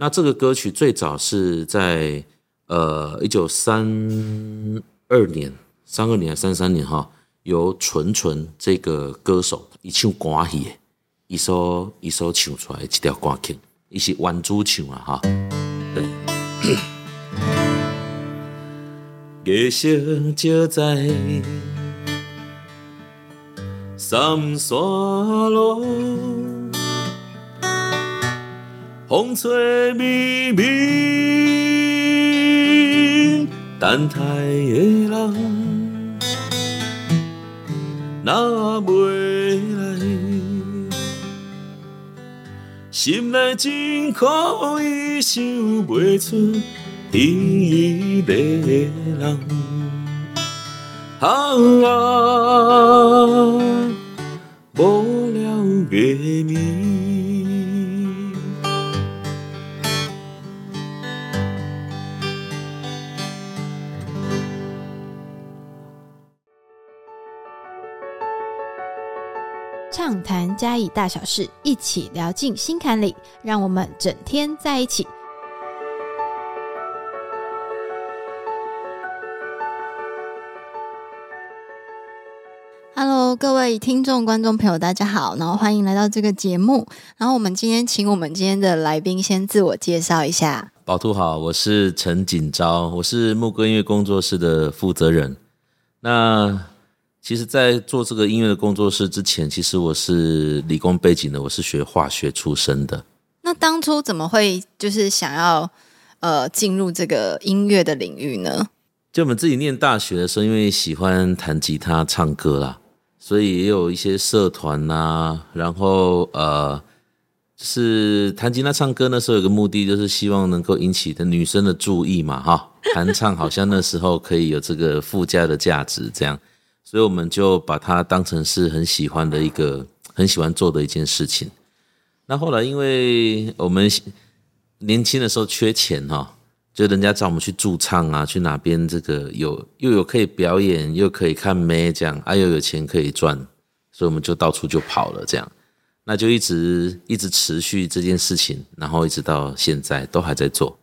那这个歌曲最早是在呃一九三二年、三二年、三三年哈，由纯纯这个歌手一唱歌戏，一首一首唱出来一条歌曲，伊是弯珠唱啊哈，对。月色照在三山路，风吹绵绵，等待的人若袂来，心内真苦，伊想袂出。伊的人，啊，无了月明。嘉义大小事，一起聊进心坎里，让我们整天在一起。Hello，各位听众、观众朋友，大家好，然后欢迎来到这个节目。然后我们今天请我们今天的来宾先自我介绍一下。宝兔好，我是陈锦昭，我是牧歌音乐工作室的负责人。那其实，在做这个音乐的工作室之前，其实我是理工背景的，我是学化学出身的。那当初怎么会就是想要呃进入这个音乐的领域呢？就我们自己念大学的时候，因为喜欢弹吉他、唱歌啦。所以也有一些社团呐，然后呃，是弹吉他唱歌那时候有个目的，就是希望能够引起的女生的注意嘛，哈，弹唱好像那时候可以有这个附加的价值，这样，所以我们就把它当成是很喜欢的一个很喜欢做的一件事情。那后来因为我们年轻的时候缺钱哈。就人家找我们去驻唱啊，去哪边这个有又有可以表演，又可以看妹这样，啊又有钱可以赚，所以我们就到处就跑了这样，那就一直一直持续这件事情，然后一直到现在都还在做。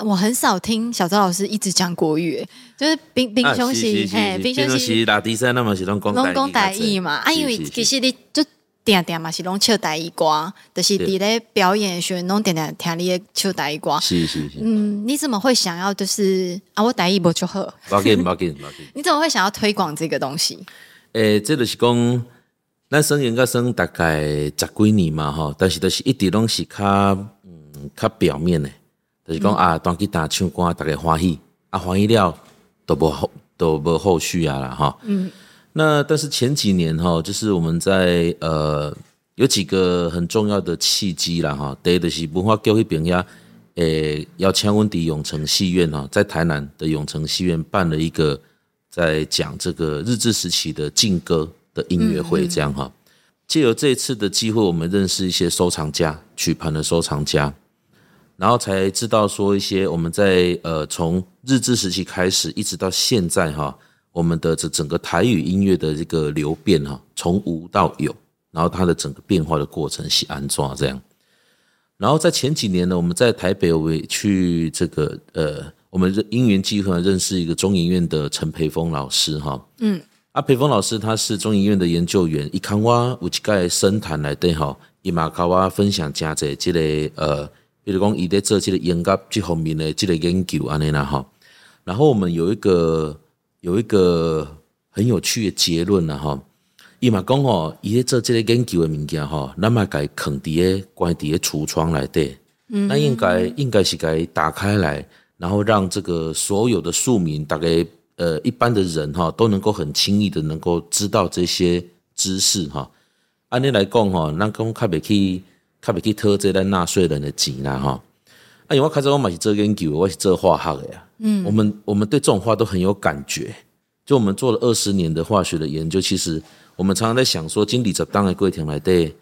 对，我很少听小周老师一直讲国语，就是冰冰兄是哎冰兄是打第三，那么是拢讲拢讲台语嘛，啊因为其实你就。点点嘛是拢唱台语歌，就是伫咧表演时拢点点听你唱台语歌。是是是。嗯，你怎么会想要就是啊？我台语不就好？不紧 不紧不紧。你怎么会想要推广这个东西？诶，这就是讲，咱生应该生大概十几年嘛吼，但是都是一直拢是较嗯较表面的，就是讲啊，弹吉他唱歌大家欢喜，啊欢喜了都无后都无后续啊啦哈。嗯。那但是前几年哈，就是我们在呃有几个很重要的契机啦哈，第一就是文化教育平下，诶要请温迪永城戏院哈，在台南的永城戏院办了一个在讲这个日治时期的劲歌的音乐会，这样哈，借由这一次的机会，我们认识一些收藏家，曲盘的收藏家，然后才知道说一些我们在呃从日治时期开始一直到现在哈。我们的这整个台语音乐的这个流变哈，从无到有，然后它的整个变化的过程是安装这样。然后在前几年呢，我们在台北为去这个呃，我们因缘机会认识一个中研院的陈培峰老师哈。嗯，啊，培峰老师他是中研院的研究员，一看我有一盖深谈来对哈，伊嘛跟我分享加在这个呃，比如讲伊在做这个研究这方面的这个研究安尼啦哈。然后我们有一个。有一个很有趣的结论啦哈，伊嘛讲吼，伊咧做这个研究的物件吼，那么该藏伫诶关伫诶橱窗内底，那应该应该是该打开来，然后让这个所有的庶民，大概呃一般的人哈，都能够很轻易的能够知道这些知识哈。按你来讲吼，咱讲较袂去，较袂去偷这咱纳税人的钱啦哈。啊，因为我开始我嘛是做研究，我是做化学的呀。嗯，我们我们对这种话都很有感觉。就我们做了二十年的化学的研究，其实我们常常在想说，经理者当然贵田来对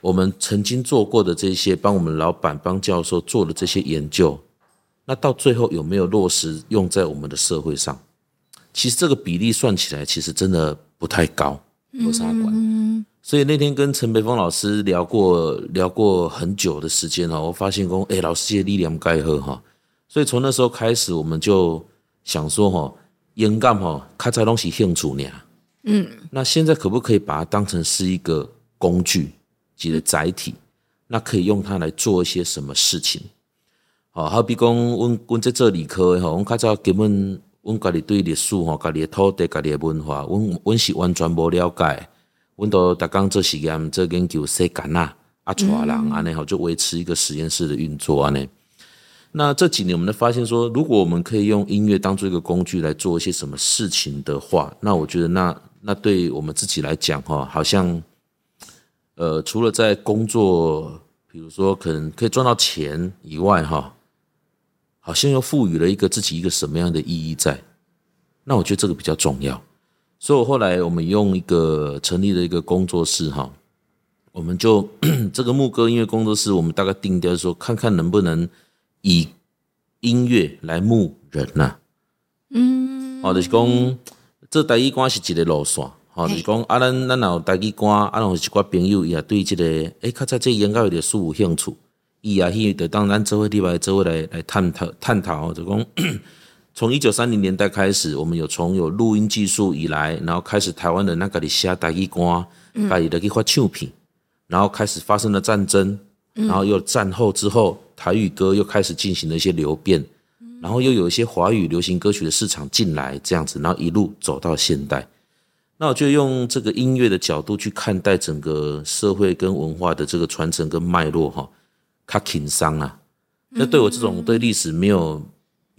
我们曾经做过的这些，帮我们老板、帮教授做的这些研究，那到最后有没有落实用在我们的社会上？其实这个比例算起来，其实真的不太高，不啥管。所以那天跟陈北峰老师聊过聊过很久的时间哦，我发现说，哎，老师的力量该喝哈。所以从那时候开始，我们就想说哈，演干哈，卡在东西兴趣呢。嗯，那现在可不可以把它当成是一个工具，即个载体？那可以用它来做一些什么事情？好，好比讲，阮阮在做理科的吼，阮较早根本，阮家己对历史吼，家己的土地，家己的文化，阮阮是完全无了解。阮都逐工做实验，做研究，写干呐，啊，带人安尼吼，就维持一个实验室的运作安尼。那这几年，我们发现说，如果我们可以用音乐当做一个工具来做一些什么事情的话，那我觉得，那那对我们自己来讲哈，好像，呃，除了在工作，比如说可能可以赚到钱以外哈。好像又赋予了一个自己一个什么样的意义在？那我觉得这个比较重要，所以我后来我们用一个成立了一个工作室哈，我们就 这个牧歌音乐工作室，我们大概定调说，看看能不能以音乐来牧人呐。嗯，哦，就是讲这第一关是一个路线，哦，就是讲啊，咱咱有第一关，啊，有一寡朋友也对这个，诶，较在这研究有点书有兴趣。伊啊，去就当咱周会地来周会来来探讨探讨，就讲从一九三零年代开始，我们有从有录音技术以来，然后开始台湾的那个里下台语歌，家己的去发唱片，然后开始发生了战争，然后又战后之后，台语歌又开始进行了一些流变，然后又有一些华语流行歌曲的市场进来，这样子，然后一路走到现代。那我就用这个音乐的角度去看待整个社会跟文化的这个传承跟脉络，哈。他挺伤啊，那对我这种对历史没有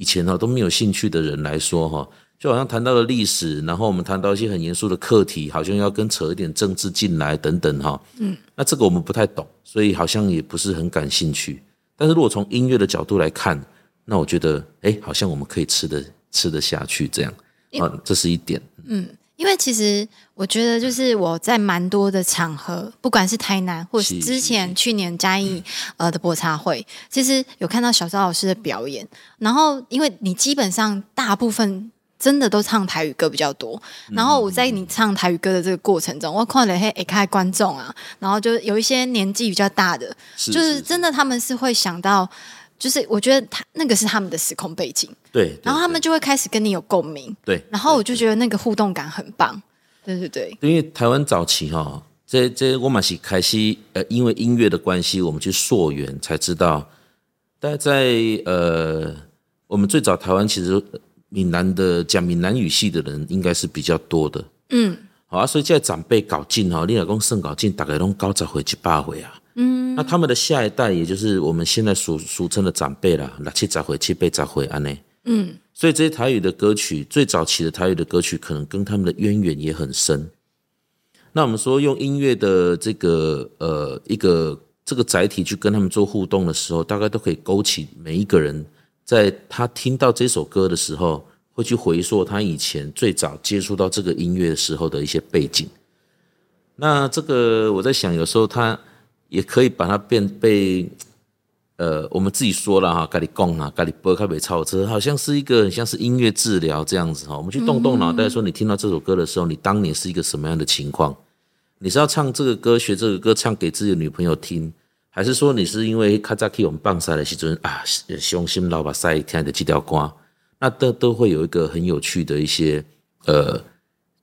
以前哈都没有兴趣的人来说哈，就好像谈到了历史，然后我们谈到一些很严肃的课题，好像要跟扯一点政治进来等等哈。嗯，那这个我们不太懂，所以好像也不是很感兴趣。但是如果从音乐的角度来看，那我觉得哎，好像我们可以吃得吃得下去这样啊，这是一点。嗯。因为其实我觉得，就是我在蛮多的场合，不管是台南，或是之前去年嘉义呃的播茶会，其实有看到小赵老师的表演。然后，因为你基本上大部分真的都唱台语歌比较多。然后我在你唱台语歌的这个过程中，我看了嘿，一开观众啊，然后就有一些年纪比较大的，就是真的他们是会想到。就是我觉得他那个是他们的时空背景，对，然后他们就会开始跟你有共鸣，对，然后我就觉得那个互动感很棒，对对对。因为台湾早期哈，这这我们是开始呃，因为音乐的关系，我们去溯源才知道，大概在呃，我们最早台湾其实闽南的讲闽南语系的人应该是比较多的，嗯，好啊，所以现在长辈搞进哈，你老公肾搞进，大概拢高十回七八回啊。嗯，那他们的下一代，也就是我们现在俗俗称的长辈啦，六七十回、七八十回安内。嗯，所以这些台语的歌曲，最早期的台语的歌曲，可能跟他们的渊源也很深。那我们说用音乐的这个呃一个这个载体去跟他们做互动的时候，大概都可以勾起每一个人在他听到这首歌的时候，会去回溯他以前最早接触到这个音乐的时候的一些背景。那这个我在想，有时候他。也可以把它变被，呃，我们自己说了哈，咖喱贡啊，咖喱波咖啡超车，好像是一个很像是音乐治疗这样子哈。我们去动动脑袋，说你听到这首歌的时候，你当年是一个什么样的情况？你是要唱这个歌，学这个歌，唱给自己的女朋友听，还是说你是因为卡扎克我们棒赛的时阵啊，雄心老把赛听的这条歌，那都都会有一个很有趣的一些呃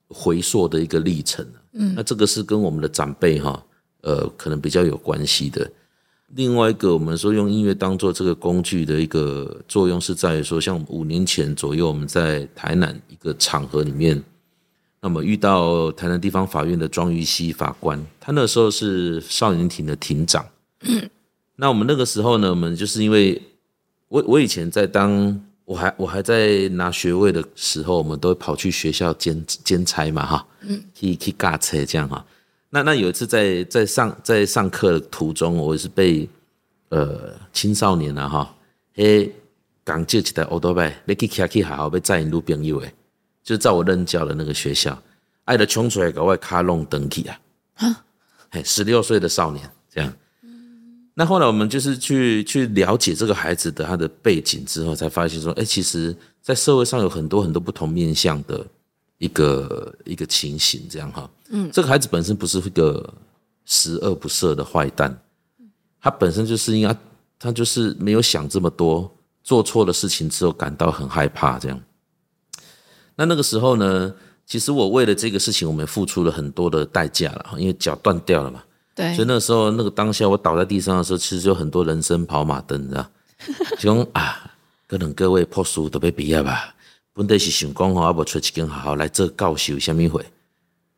回溯的一个历程。嗯，那这个是跟我们的长辈哈。呃，可能比较有关系的。另外一个，我们说用音乐当做这个工具的一个作用，是在于说，像五年前左右，我们在台南一个场合里面，那么遇到台南地方法院的庄玉熙法官，他那时候是少年庭的庭长。那我们那个时候呢，我们就是因为我我以前在当我还我还在拿学位的时候，我们都会跑去学校兼兼差嘛，哈，去去驾车这样哈。那那有一次在在上在上课的途中，我是被呃青少年啊哈，诶刚借起来欧多拜，你去骑去还好被载引路朋友诶，就是在我任教的那个学校，爱的冲出来搞外卡弄登起啊，啊，嘿，十六岁的少年这样，那后来我们就是去去了解这个孩子的他的背景之后，才发现说，哎，其实在社会上有很多很多不同面向的一个一个情形，这样哈。嗯，这个孩子本身不是一个十恶不赦的坏蛋，他本身就是应该，他就是没有想这么多，做错了事情之后感到很害怕这样。那那个时候呢，其实我为了这个事情，我们付出了很多的代价了，因为脚断掉了嘛。对，所以那个时候那个当下我倒在地上的时候，其实有很多人生跑马灯，知道？就讲啊，可能各位破书都被毕业吧。本来是想讲吼，啊无出一间学校来做教授，什么会？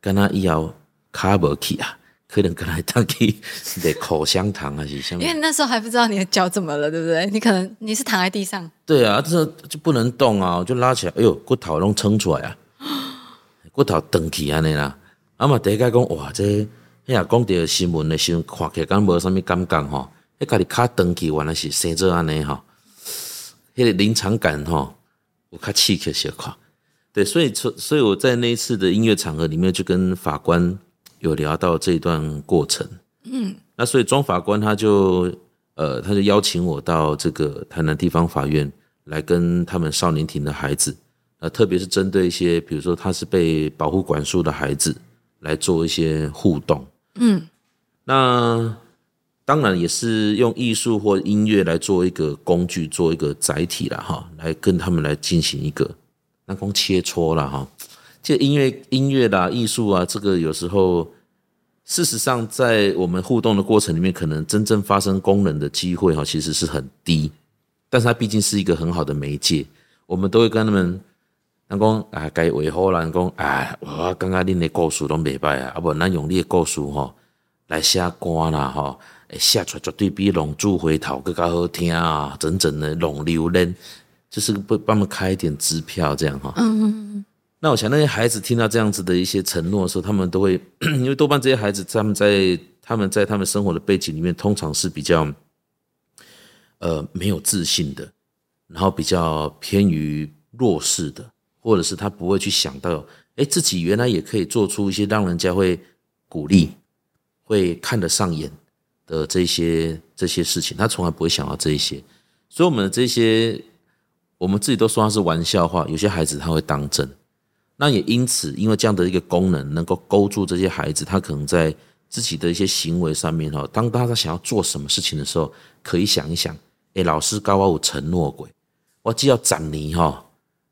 跟他以后卡无去啊，可能跟他当去得 口香糖还是什么？因为那时候还不知道你的脚怎么了，对不对？你可能你是躺在地上。对啊，这就不能动啊，我就拉起来，哎呦，骨头拢撑出来啊，骨头断去安尼啦。啊嘛，第一个讲哇，这迄下讲到新闻的时候，看起来敢无啥物感觉吼？迄家己卡断去，原来是生做安尼吼，迄个临场感吼。有较刺激小块，对，所以所所以我在那一次的音乐场合里面，就跟法官有聊到这一段过程。嗯，那所以庄法官他就呃，他就邀请我到这个台南地方法院来跟他们少年庭的孩子，呃，特别是针对一些比如说他是被保护管束的孩子来做一些互动。嗯，那。当然也是用艺术或音乐来做一个工具，做一个载体了哈，来跟他们来进行一个那光切磋了哈。这音乐、音乐啦、艺术啊，这个有时候事实上在我们互动的过程里面，可能真正发生功能的机会哈，其实是很低。但是它毕竟是一个很好的媒介，我们都会跟他们那讲啊，该维护啦，讲啊，我刚刚恁的故事都明白啊，啊不，咱用你的故事哈来写歌啦哈。写出来绝对比《龙珠回头》更加好听啊！整整的《龙流人》，就是不帮他们开一点支票这样哈。嗯嗯那我想那些孩子听到这样子的一些承诺的时候，他们都会，因为多半这些孩子他们在他们在他们生活的背景里面，通常是比较呃没有自信的，然后比较偏于弱势的，或者是他不会去想到，哎，自己原来也可以做出一些让人家会鼓励、会看得上眼。的这些这些事情，他从来不会想到这一些，所以我们的这些，我们自己都说他是玩笑话。有些孩子他会当真，那也因此，因为这样的一个功能，能够勾住这些孩子，他可能在自己的一些行为上面哈，当大家想要做什么事情的时候，可以想一想，哎，老师高我有承诺过，我只要十年哈，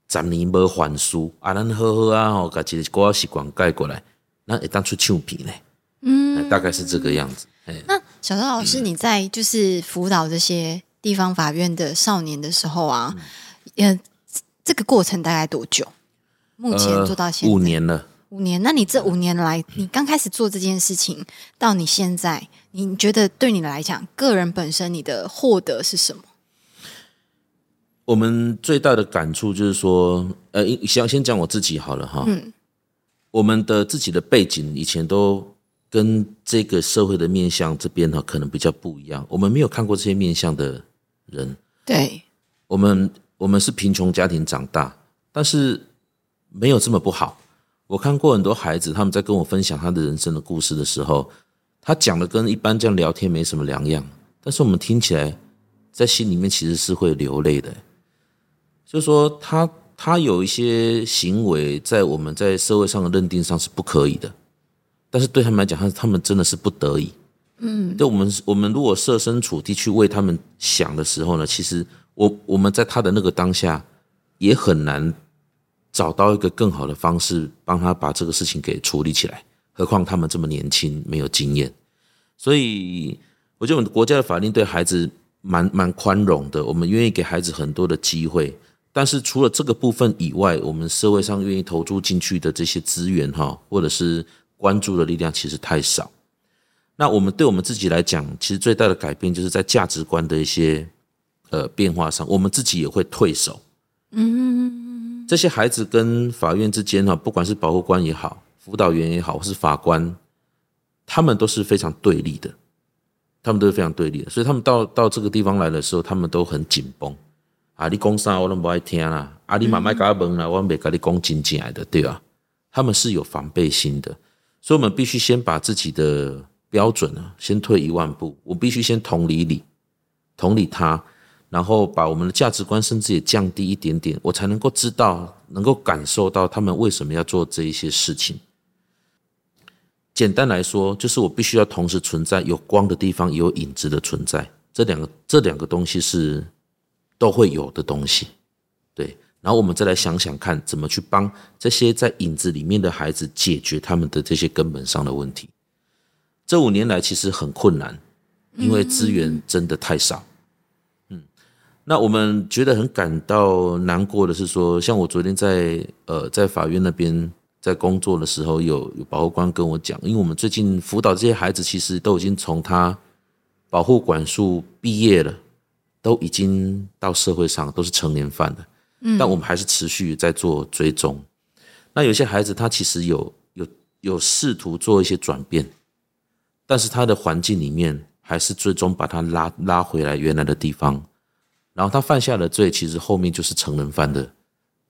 十年没还书啊，咱好好啊，吼，把这个习惯改过来，那会当出唱片呢，嗯，大概是这个样子。那小周老师，你在就是辅导这些地方法院的少年的时候啊，呃，这个过程大概多久？目前做到现五年了。五年？那你这五年来，你刚开始做这件事情，到你现在，你觉得对你来讲，个人本身你的获得是什么？我们最大的感触就是说，呃，先先讲我自己好了哈。嗯。我们的自己的背景以前都。跟这个社会的面相这边哈，可能比较不一样。我们没有看过这些面相的人，对，我们我们是贫穷家庭长大，但是没有这么不好。我看过很多孩子，他们在跟我分享他的人生的故事的时候，他讲的跟一般这样聊天没什么两样，但是我们听起来在心里面其实是会流泪的。就是说，他他有一些行为在我们在社会上的认定上是不可以的。但是对他们来讲，他他们真的是不得已。嗯，对我们我们如果设身处地去为他们想的时候呢，其实我我们在他的那个当下也很难找到一个更好的方式帮他把这个事情给处理起来。何况他们这么年轻，没有经验，所以我觉得我们国家的法令对孩子蛮蛮宽容的，我们愿意给孩子很多的机会。但是除了这个部分以外，我们社会上愿意投注进去的这些资源哈，或者是。关注的力量其实太少。那我们对我们自己来讲，其实最大的改变就是在价值观的一些呃变化上，我们自己也会退守。嗯，这些孩子跟法院之间哈，不管是保护官也好，辅导员也好，或是法官，他们都是非常对立的。他们都是非常对立的，所以他们到到这个地方来的时候，他们都很紧绷。啊，你讲啥我都不爱听啦。啊，你慢慢跟我问啦，我没跟你讲真正的，对吧？他们是有防备心的。所以，我们必须先把自己的标准呢，先退一万步。我必须先同理你，同理他，然后把我们的价值观甚至也降低一点点，我才能够知道，能够感受到他们为什么要做这一些事情。简单来说，就是我必须要同时存在有光的地方，有影子的存在。这两个这两个东西是都会有的东西，对。然后我们再来想想看，怎么去帮这些在影子里面的孩子解决他们的这些根本上的问题。这五年来其实很困难，因为资源真的太少。嗯，那我们觉得很感到难过的是说，像我昨天在呃在法院那边在工作的时候，有有保护官跟我讲，因为我们最近辅导这些孩子，其实都已经从他保护管束毕业了，都已经到社会上都是成年犯了。但我们还是持续在做追踪。那有些孩子他其实有有有试图做一些转变，但是他的环境里面还是最终把他拉拉回来原来的地方。然后他犯下的罪，其实后面就是成人犯的。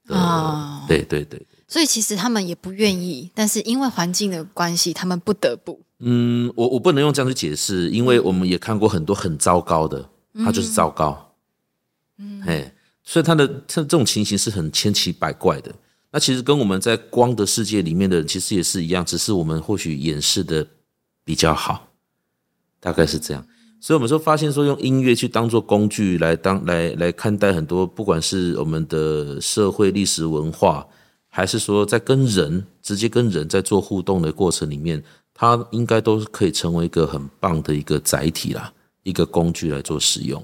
啊，对对对。所以其实他们也不愿意，但是因为环境的关系，他们不得不。嗯，我我不能用这样去解释，因为我们也看过很多很糟糕的，他就是糟糕。嗯，嘿。所以他的这这种情形是很千奇百怪的。那其实跟我们在光的世界里面的人其实也是一样，只是我们或许掩饰的比较好，大概是这样。所以我们说发现说用音乐去当做工具来当来来看待很多，不管是我们的社会历史文化，还是说在跟人直接跟人在做互动的过程里面，它应该都是可以成为一个很棒的一个载体啦，一个工具来做使用。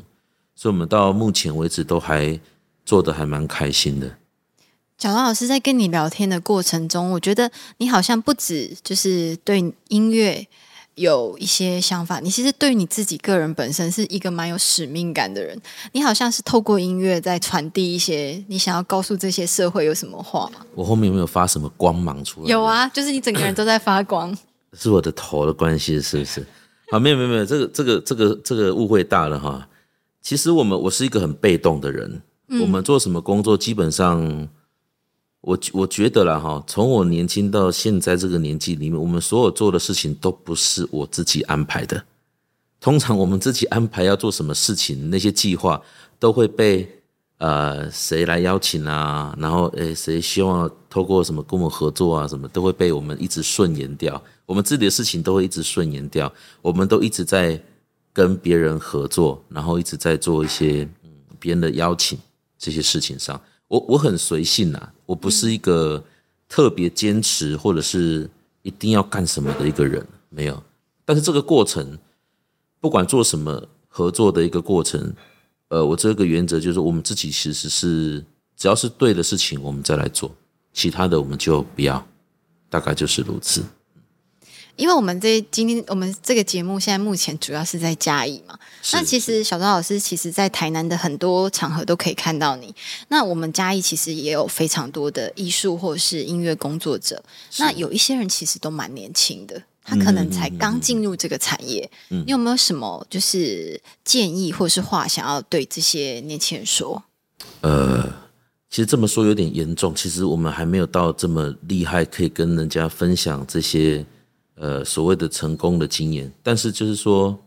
所以我们到目前为止都还。做的还蛮开心的。小龙老师在跟你聊天的过程中，我觉得你好像不止就是对音乐有一些想法，你其实对你自己个人本身是一个蛮有使命感的人。你好像是透过音乐在传递一些你想要告诉这些社会有什么话。我后面有没有发什么光芒出来？有啊，就是你整个人都在发光。是我的头的关系，是不是？啊，没有没有没有，这个这个这个这个误会大了哈。其实我们我是一个很被动的人。我们做什么工作，基本上，我我觉得啦哈，从我年轻到现在这个年纪里面，我们所有做的事情都不是我自己安排的。通常我们自己安排要做什么事情，那些计划都会被呃谁来邀请啊，然后诶谁希望透过什么跟我们合作啊，什么都会被我们一直顺延掉。我们自己的事情都会一直顺延掉，我们都一直在跟别人合作，然后一直在做一些嗯别人的邀请。这些事情上，我我很随性呐，我不是一个特别坚持或者是一定要干什么的一个人，没有。但是这个过程，不管做什么合作的一个过程，呃，我这个原则就是，我们自己其实是只要是对的事情，我们再来做，其他的我们就不要，大概就是如此。因为我们这今天我们这个节目现在目前主要是在嘉义嘛，那其实小张老师其实，在台南的很多场合都可以看到你。那我们嘉义其实也有非常多的艺术或是音乐工作者，那有一些人其实都蛮年轻的，他可能才刚进入这个产业。你有没有什么就是建议或是话想要对这些年轻人说？呃，其实这么说有点严重，其实我们还没有到这么厉害，可以跟人家分享这些。呃，所谓的成功的经验，但是就是说，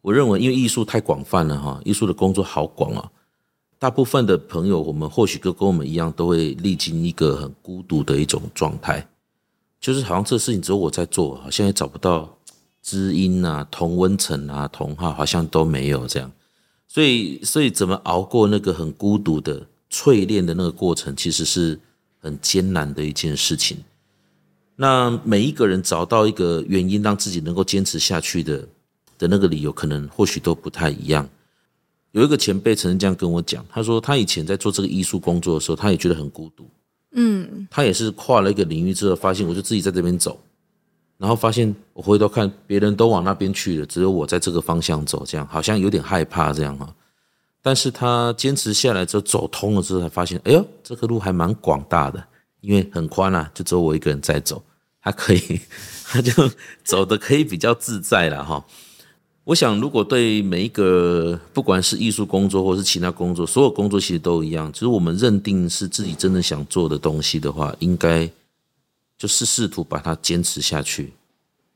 我认为因为艺术太广泛了哈，艺术的工作好广啊。大部分的朋友，我们或许都跟我们一样，都会历经一个很孤独的一种状态，就是好像这事情只有我在做，好像也找不到知音啊、同温层啊、同好，好像都没有这样。所以，所以怎么熬过那个很孤独的淬炼的那个过程，其实是很艰难的一件事情。那每一个人找到一个原因，让自己能够坚持下去的的那个理由，可能或许都不太一样。有一个前辈曾经这样跟我讲，他说他以前在做这个艺术工作的时候，他也觉得很孤独。嗯，他也是跨了一个领域之后，发现我就自己在这边走，然后发现我回头看，别人都往那边去了，只有我在这个方向走，这样好像有点害怕这样哈。但是他坚持下来之后，走通了之后，才发现，哎呦，这个路还蛮广大的。因为很宽啊，就只有我一个人在走，他可以，他就走的可以比较自在了哈。我想，如果对每一个不管是艺术工作或是其他工作，所有工作其实都一样，只是我们认定是自己真的想做的东西的话，应该就是试图把它坚持下去，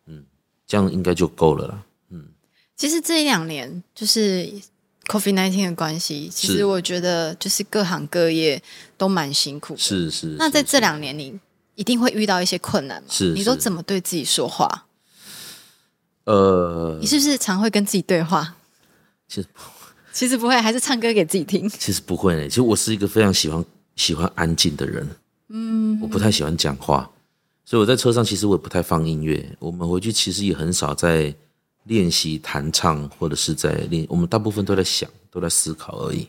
嗯，这样应该就够了啦。嗯，其实这一两年就是。Coffee nineteen 的关系，其实我觉得就是各行各业都蛮辛苦。是是。那在这两年，你一定会遇到一些困难吗？是。你都怎么对自己说话？呃你，是不是常会跟自己对话？其实其实不会，还是唱歌给自己听。其实不会呢。其实我是一个非常喜欢喜欢安静的人，嗯，我不太喜欢讲话，所以我在车上其实我也不太放音乐。我们回去其实也很少在练习弹唱，或者是在练，我们大部分都在想，都在思考而已。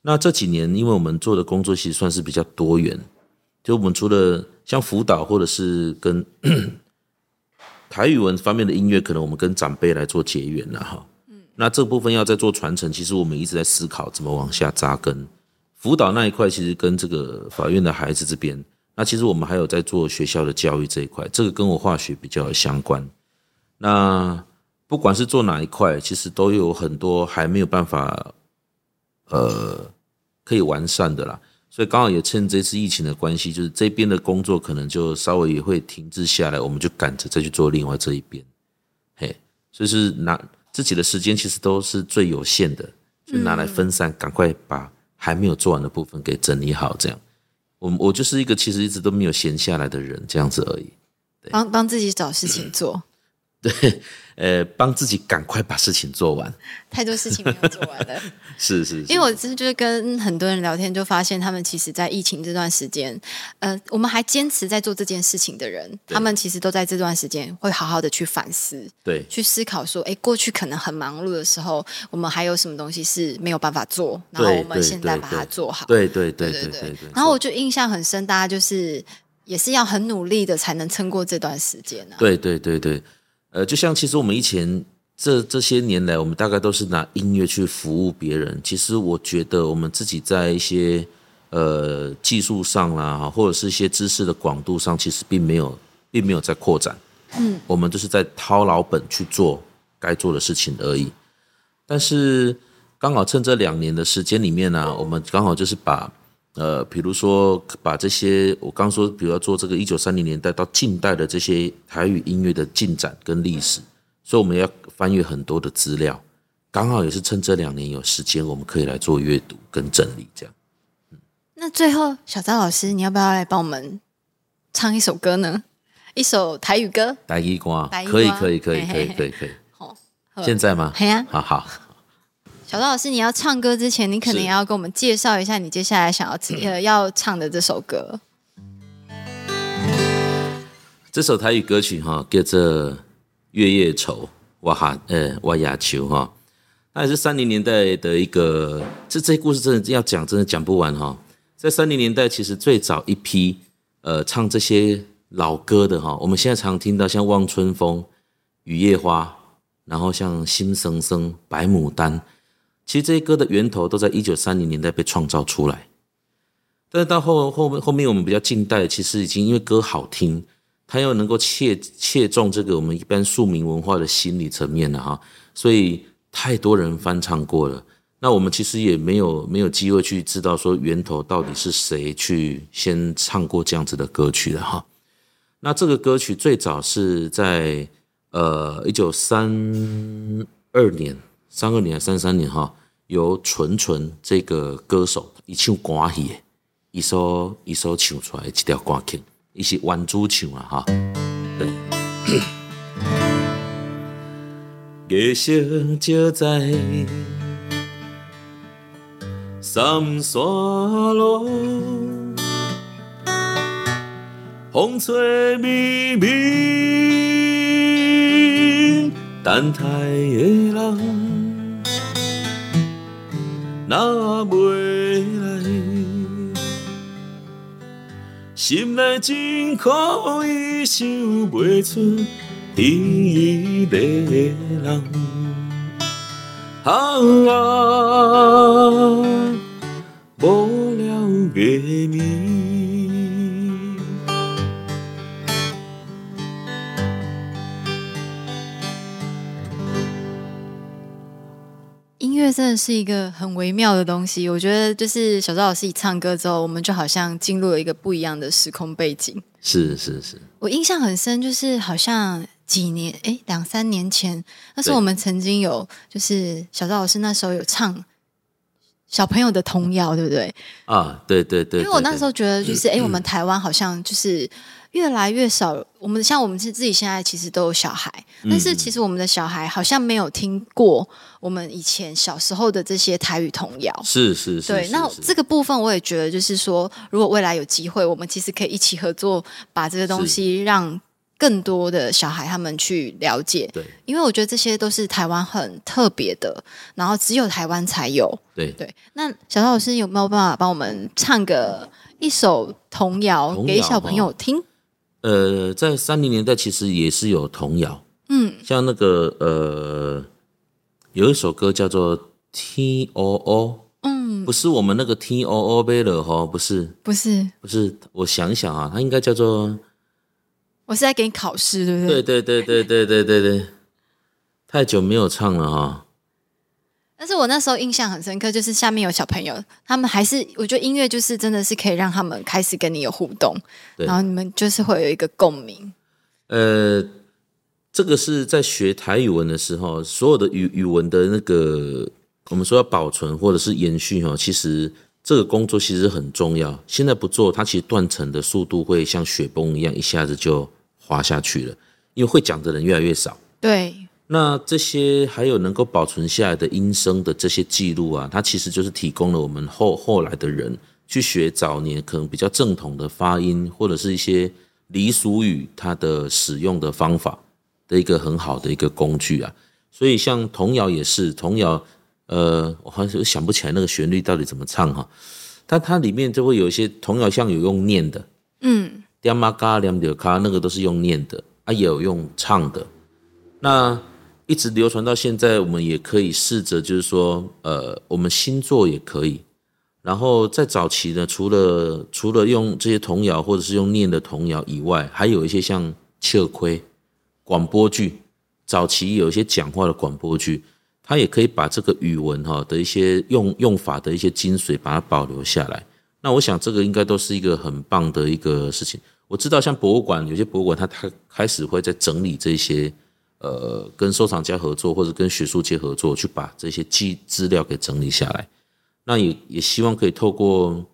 那这几年，因为我们做的工作其实算是比较多元，就我们除了像辅导，或者是跟 台语文方面的音乐，可能我们跟长辈来做结缘了哈。嗯那这部分要在做传承，其实我们一直在思考怎么往下扎根。辅导那一块，其实跟这个法院的孩子这边，那其实我们还有在做学校的教育这一块，这个跟我化学比较相关。那不管是做哪一块，其实都有很多还没有办法，呃，可以完善的啦。所以刚好也趁这次疫情的关系，就是这边的工作可能就稍微也会停滞下来，我们就赶着再去做另外这一边。嘿，所以是拿自己的时间其实都是最有限的，就拿来分散，赶快把还没有做完的部分给整理好。这样，我我就是一个其实一直都没有闲下来的人，这样子而已。帮帮自己找事情做，对，呃，帮自己赶快把事情做完。太多事情没有做完了。是是是，因为我真的就是跟很多人聊天，就发现他们其实，在疫情这段时间，呃，我们还坚持在做这件事情的人，他们其实都在这段时间会好好的去反思，对去思考说，哎，过去可能很忙碌的时候，我们还有什么东西是没有办法做，然后我们现在把它做好。对对对对对对对。然后我就印象很深，大家就是也是要很努力的才能撑过这段时间啊。对对对对，呃，就像其实我们以前这这些年来，我们大概都是拿音乐去服务别人。其实我觉得我们自己在一些呃技术上啦，或者是一些知识的广度上，其实并没有并没有在扩展。嗯，我们就是在掏老本去做该做的事情而已。但是刚好趁这两年的时间里面呢、我们刚好就是把呃，比如说把这些我刚说，比如要做这个一九三零年代到近代的这些台语音乐的进展跟历史，所以我们要翻阅很多的资料，刚好也是趁这两年有时间，我们可以来做阅读跟整理，这样。那最后，小张老师，你要不要来帮我们唱一首歌呢？一首台语歌。台语歌可以可以可以可以可以可以，好，现在吗？好呀、好好。小张老师，你要唱歌之前，你可能也要跟我们介绍一下你接下来想要呃 要唱的这首歌。这首台语歌曲哈，叫做《月夜愁》，哇哈，呃，哇呀球哈，那也是三零年代的一个，这这些故事真的要讲，真的讲不完哈。在三零年代，其实最早一批呃唱这些老歌的哈，我们现在常听到像《望春风》《雨夜花》，然后像《心声声》《白牡丹》，其实这些歌的源头都在一九三零年代被创造出来。但是到后后面后面我们比较近代，其实已经因为歌好听，它又能够切切中这个我们一般庶民文化的心理层面了哈，所以太多人翻唱过了。那我们其实也没有没有机会去知道说源头到底是谁去先唱过这样子的歌曲的哈。那这个歌曲最早是在呃一九三二年、三二年、三三年哈，由纯纯这个歌手一唱歌戏的，一首一首唱出来的一条歌曲，伊是原主唱啊哈。对。月色照在三山路，风吹微微，等待的人若袂来，心内真苦伊想袂出伊个人。啊啊，无了月暝。乐真的是一个很微妙的东西，我觉得就是小赵老师一唱歌之后，我们就好像进入了一个不一样的时空背景。是是是，我印象很深，就是好像几年，哎，两三年前，那时候我们曾经有，就是小赵老师那时候有唱小朋友的童谣，对不对？啊，对对对，因为我那时候候觉得，就是哎、诶我们台湾好像就是越来越少，我们像我们是自己现在其实都有小孩，但是其实我们的小孩好像没有听过我们以前小时候的这些台语童谣。是是是，对，那这个部分我也觉得，就是说，如果未来有机会，我们其实可以一起合作，把这个东西让更多的小孩他们去了解。对因为我觉得这些都是台湾很特别的，然后只有台湾才有。对对，那小赵老师有没有办法帮我们唱个一首童谣给小朋友听？呃，在三零年代其实也是有童谣，嗯，像那个呃，有一首歌叫做《T O O》，嗯，不是我们那个 T O O 贝勒哈，不是。不是，不是，我想想啊，它应该叫做，我是在给你考试，对不对？对对对对对对对对，太久没有唱了哈，但是我那时候印象很深刻，就是下面有小朋友，他们还是我觉得音乐就是真的是可以让他们开始跟你有互动，然后你们就是会有一个共鸣。呃，这个是在学台语文的时候，所有的语语文的那个，我们说要保存或者是延续哈，其实这个工作其实很重要。现在不做，它其实断层的速度会像雪崩一样，一下子就滑下去了，因为会讲的人越来越少。对，那这些还有能够保存下来的音声的这些记录啊，它其实就是提供了我们后后来的人去学早年可能比较正统的发音，或者是一些俚俗语它的使用的方法的一个很好的一个工具啊。所以像童谣也是童谣，呃，我好像想不起来那个旋律到底怎么唱哈，但它里面就会有一些童谣，像有用念的，嗯，两马嘎两丢卡，那个都是用念的啊，也有用唱的。那一直流传到现在，我们也可以试着，就是说，呃，我们新作也可以。然后在早期呢，除了除了用这些童谣或者是用念的童谣以外，还有一些像切亏广播剧，早期有一些讲话的广播剧，它也可以把这个语文哈的一些用用法的一些精髓，把它保留下来。那我想这个应该都是一个很棒的一个 事情。我知道像博物馆，有些博物馆它它开始会在整理这些呃跟收藏家合作或者跟学术界合作，去把这些记资料给整理下来。那也也希望可以透过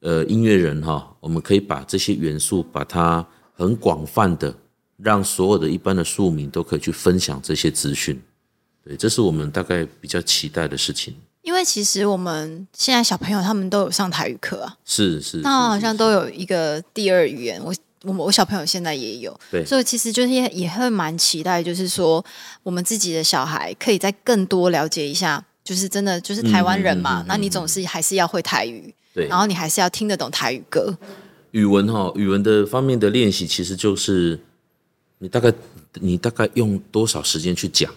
呃音乐人哈，我们可以把这些元素把它很广泛的让所有的一般的庶民都可以去分享这些资讯。对，这是我们大概比较期待的事情。因为其实我们现在小朋友他们都有上台语课啊，是是，那好像都有一个第二语言。我我我小朋友现在也有，对所以其实就是也也会蛮期待，就是说我们自己的小孩可以再更多了解一下，就是真的就是台湾人嘛，嗯嗯嗯嗯那你总是还是要会台语，对，然后你还是要听得懂台语歌。语文哈，语文的方面的练习，其实就是你大概你大概用多少时间去讲。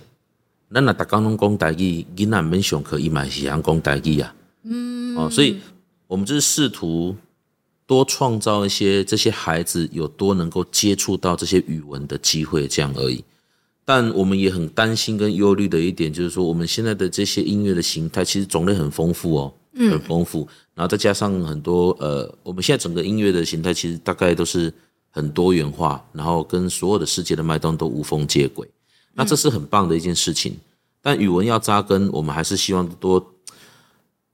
咱若逐工拢讲台语，囡仔免上课，伊嘛是通讲台语啊。嗯，哦，所以我们就是试图多创造一些这些孩子有多能够接触到这些语文的机会，这样而已。但我们也很担心跟忧虑的一点，就是说我们现在的这些音乐的形态，其实种类很丰富哦，很丰富。然后再加上很多呃，我们现在整个音乐的形态，其实大概都是很多元化，然后跟所有的世界的脉动都无缝接轨。那这是很棒的一件事情。但语文要扎根，我们还是希望多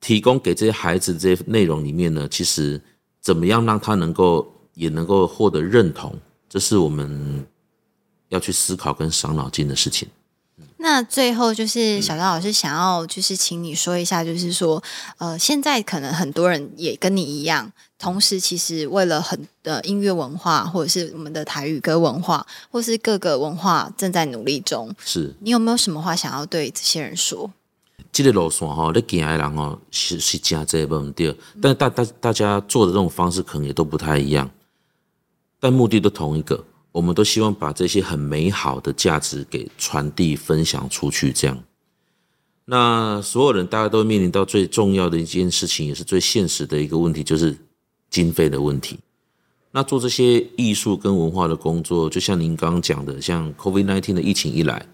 提供给这些孩子这些内容里面呢，其实怎么样让他能够也能够获得认同，这是我们要去思考跟伤脑筋的事情。那最后就是小张老师想要就是请你说一下，就是说呃，现在可能很多人也跟你一样，同时其实为了很呃音乐文化，或者是我们的台语歌文化，或是各个文化正在努力中。是你有没有什么话想要对这些人说？这个路线吼，咧行的人吼是是真济无毋对，但大大大家做的这种方式可能也都不太一样，但目的都同一个，我们都希望把这些很美好的价值给传递分享出去，这样。那所有人大家都面临到最重要的一件事情，也是最现实的一个问题，就是经费的问题。那做这些艺术跟文化的工作，就像您刚刚讲的，像 COVID-19 的疫情一来，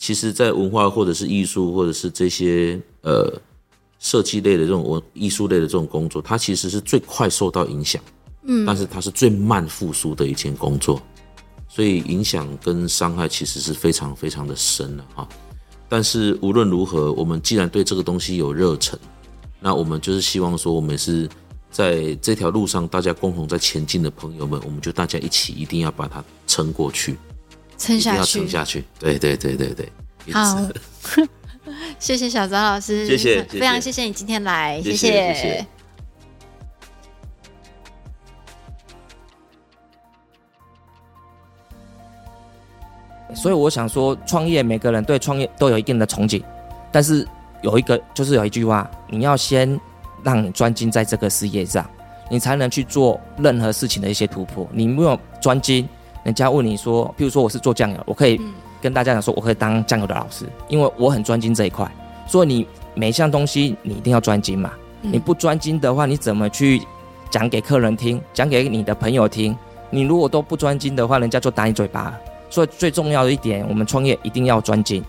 其实，在文化或者是艺术，或者是这些呃设计类的这种文艺术类的这种工作，它其实是最快受到影响，嗯，但是它是最慢复苏的一件工作，所以影响跟伤害其实是非常非常的深的哈。但是无论如何，我们既然对这个东西有热忱，那我们就是希望说，我们是在这条路上大家共同在前进的朋友们，我们就大家一起一定要把它撑过去，撑一定要下去撑。下去。对对对对对，好，谢谢小张老师，谢谢非常谢谢你今天来，谢谢谢谢谢所以我想说，创业每个人对创业都有一定的憧憬，但是有一个就是有一句话，你要先让你专精在这个事业上，你才能去做任何事情的一些突破。你没有专精，人家问你说，譬如说我是做酱油，我可以嗯跟大家讲说，我可以当酱油的老师，因为我很专精这一块。所以你每一项东西你一定要专精嘛，嗯你不专精的话，你怎么去讲给客人听，讲给你的朋友听？你如果都不专精的话，人家就打你嘴巴了。所以最重要的一点，我们创业一定要专精。